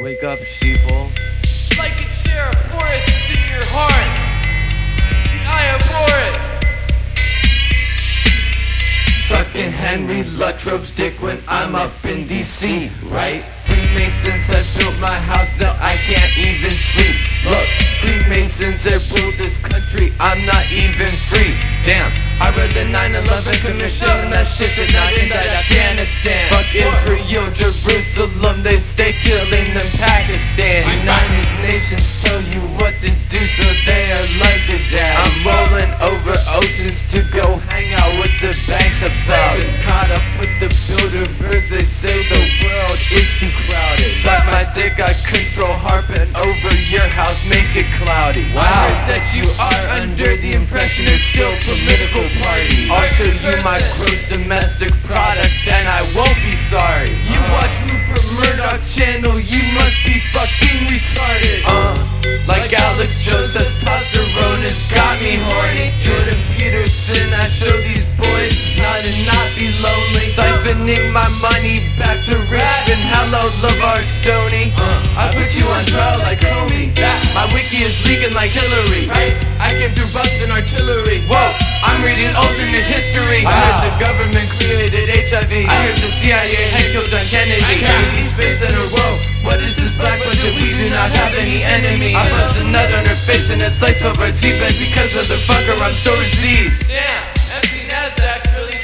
Wake up, sheeple. Like and share, Boris is in your heart. The Eye of Boris. Sucking Henry Lutrope's dick when I'm up in DC, right? Freemasons have built my house that I can't even sleep. Look, Freemasons have ruled this country, I'm not even free. Damn, I read the 9-11 Commission and that shit did not end at Afghanistan. Jerusalem, they stay killing in Pakistan. United Nations tell you what to do, so they are like your dad. I'm rolling over oceans to go hang out with the banked up south. Just caught up with the builder birds, they say the world is too crowded. Suck my dick, I control harping over your house, make it cloudy. Wow. I heard that you are under the impression there's still political parties. Siphoning my money back to Richmond. Hello, LeVar Stoney. I put you on trial like Comey. My wiki is leaking like Hillary. I came through busting artillery. Whoa, I'm reading alternate history. I heard the government created HIV. I heard the CIA had killed John Kennedy. Kennedy Space Center. Whoa, what is this black budget? We do not have any enemies. I bust a nut on her face and it's like for our seatbelt because motherfucker I'm so diseased. Damn, empty Nasdaq really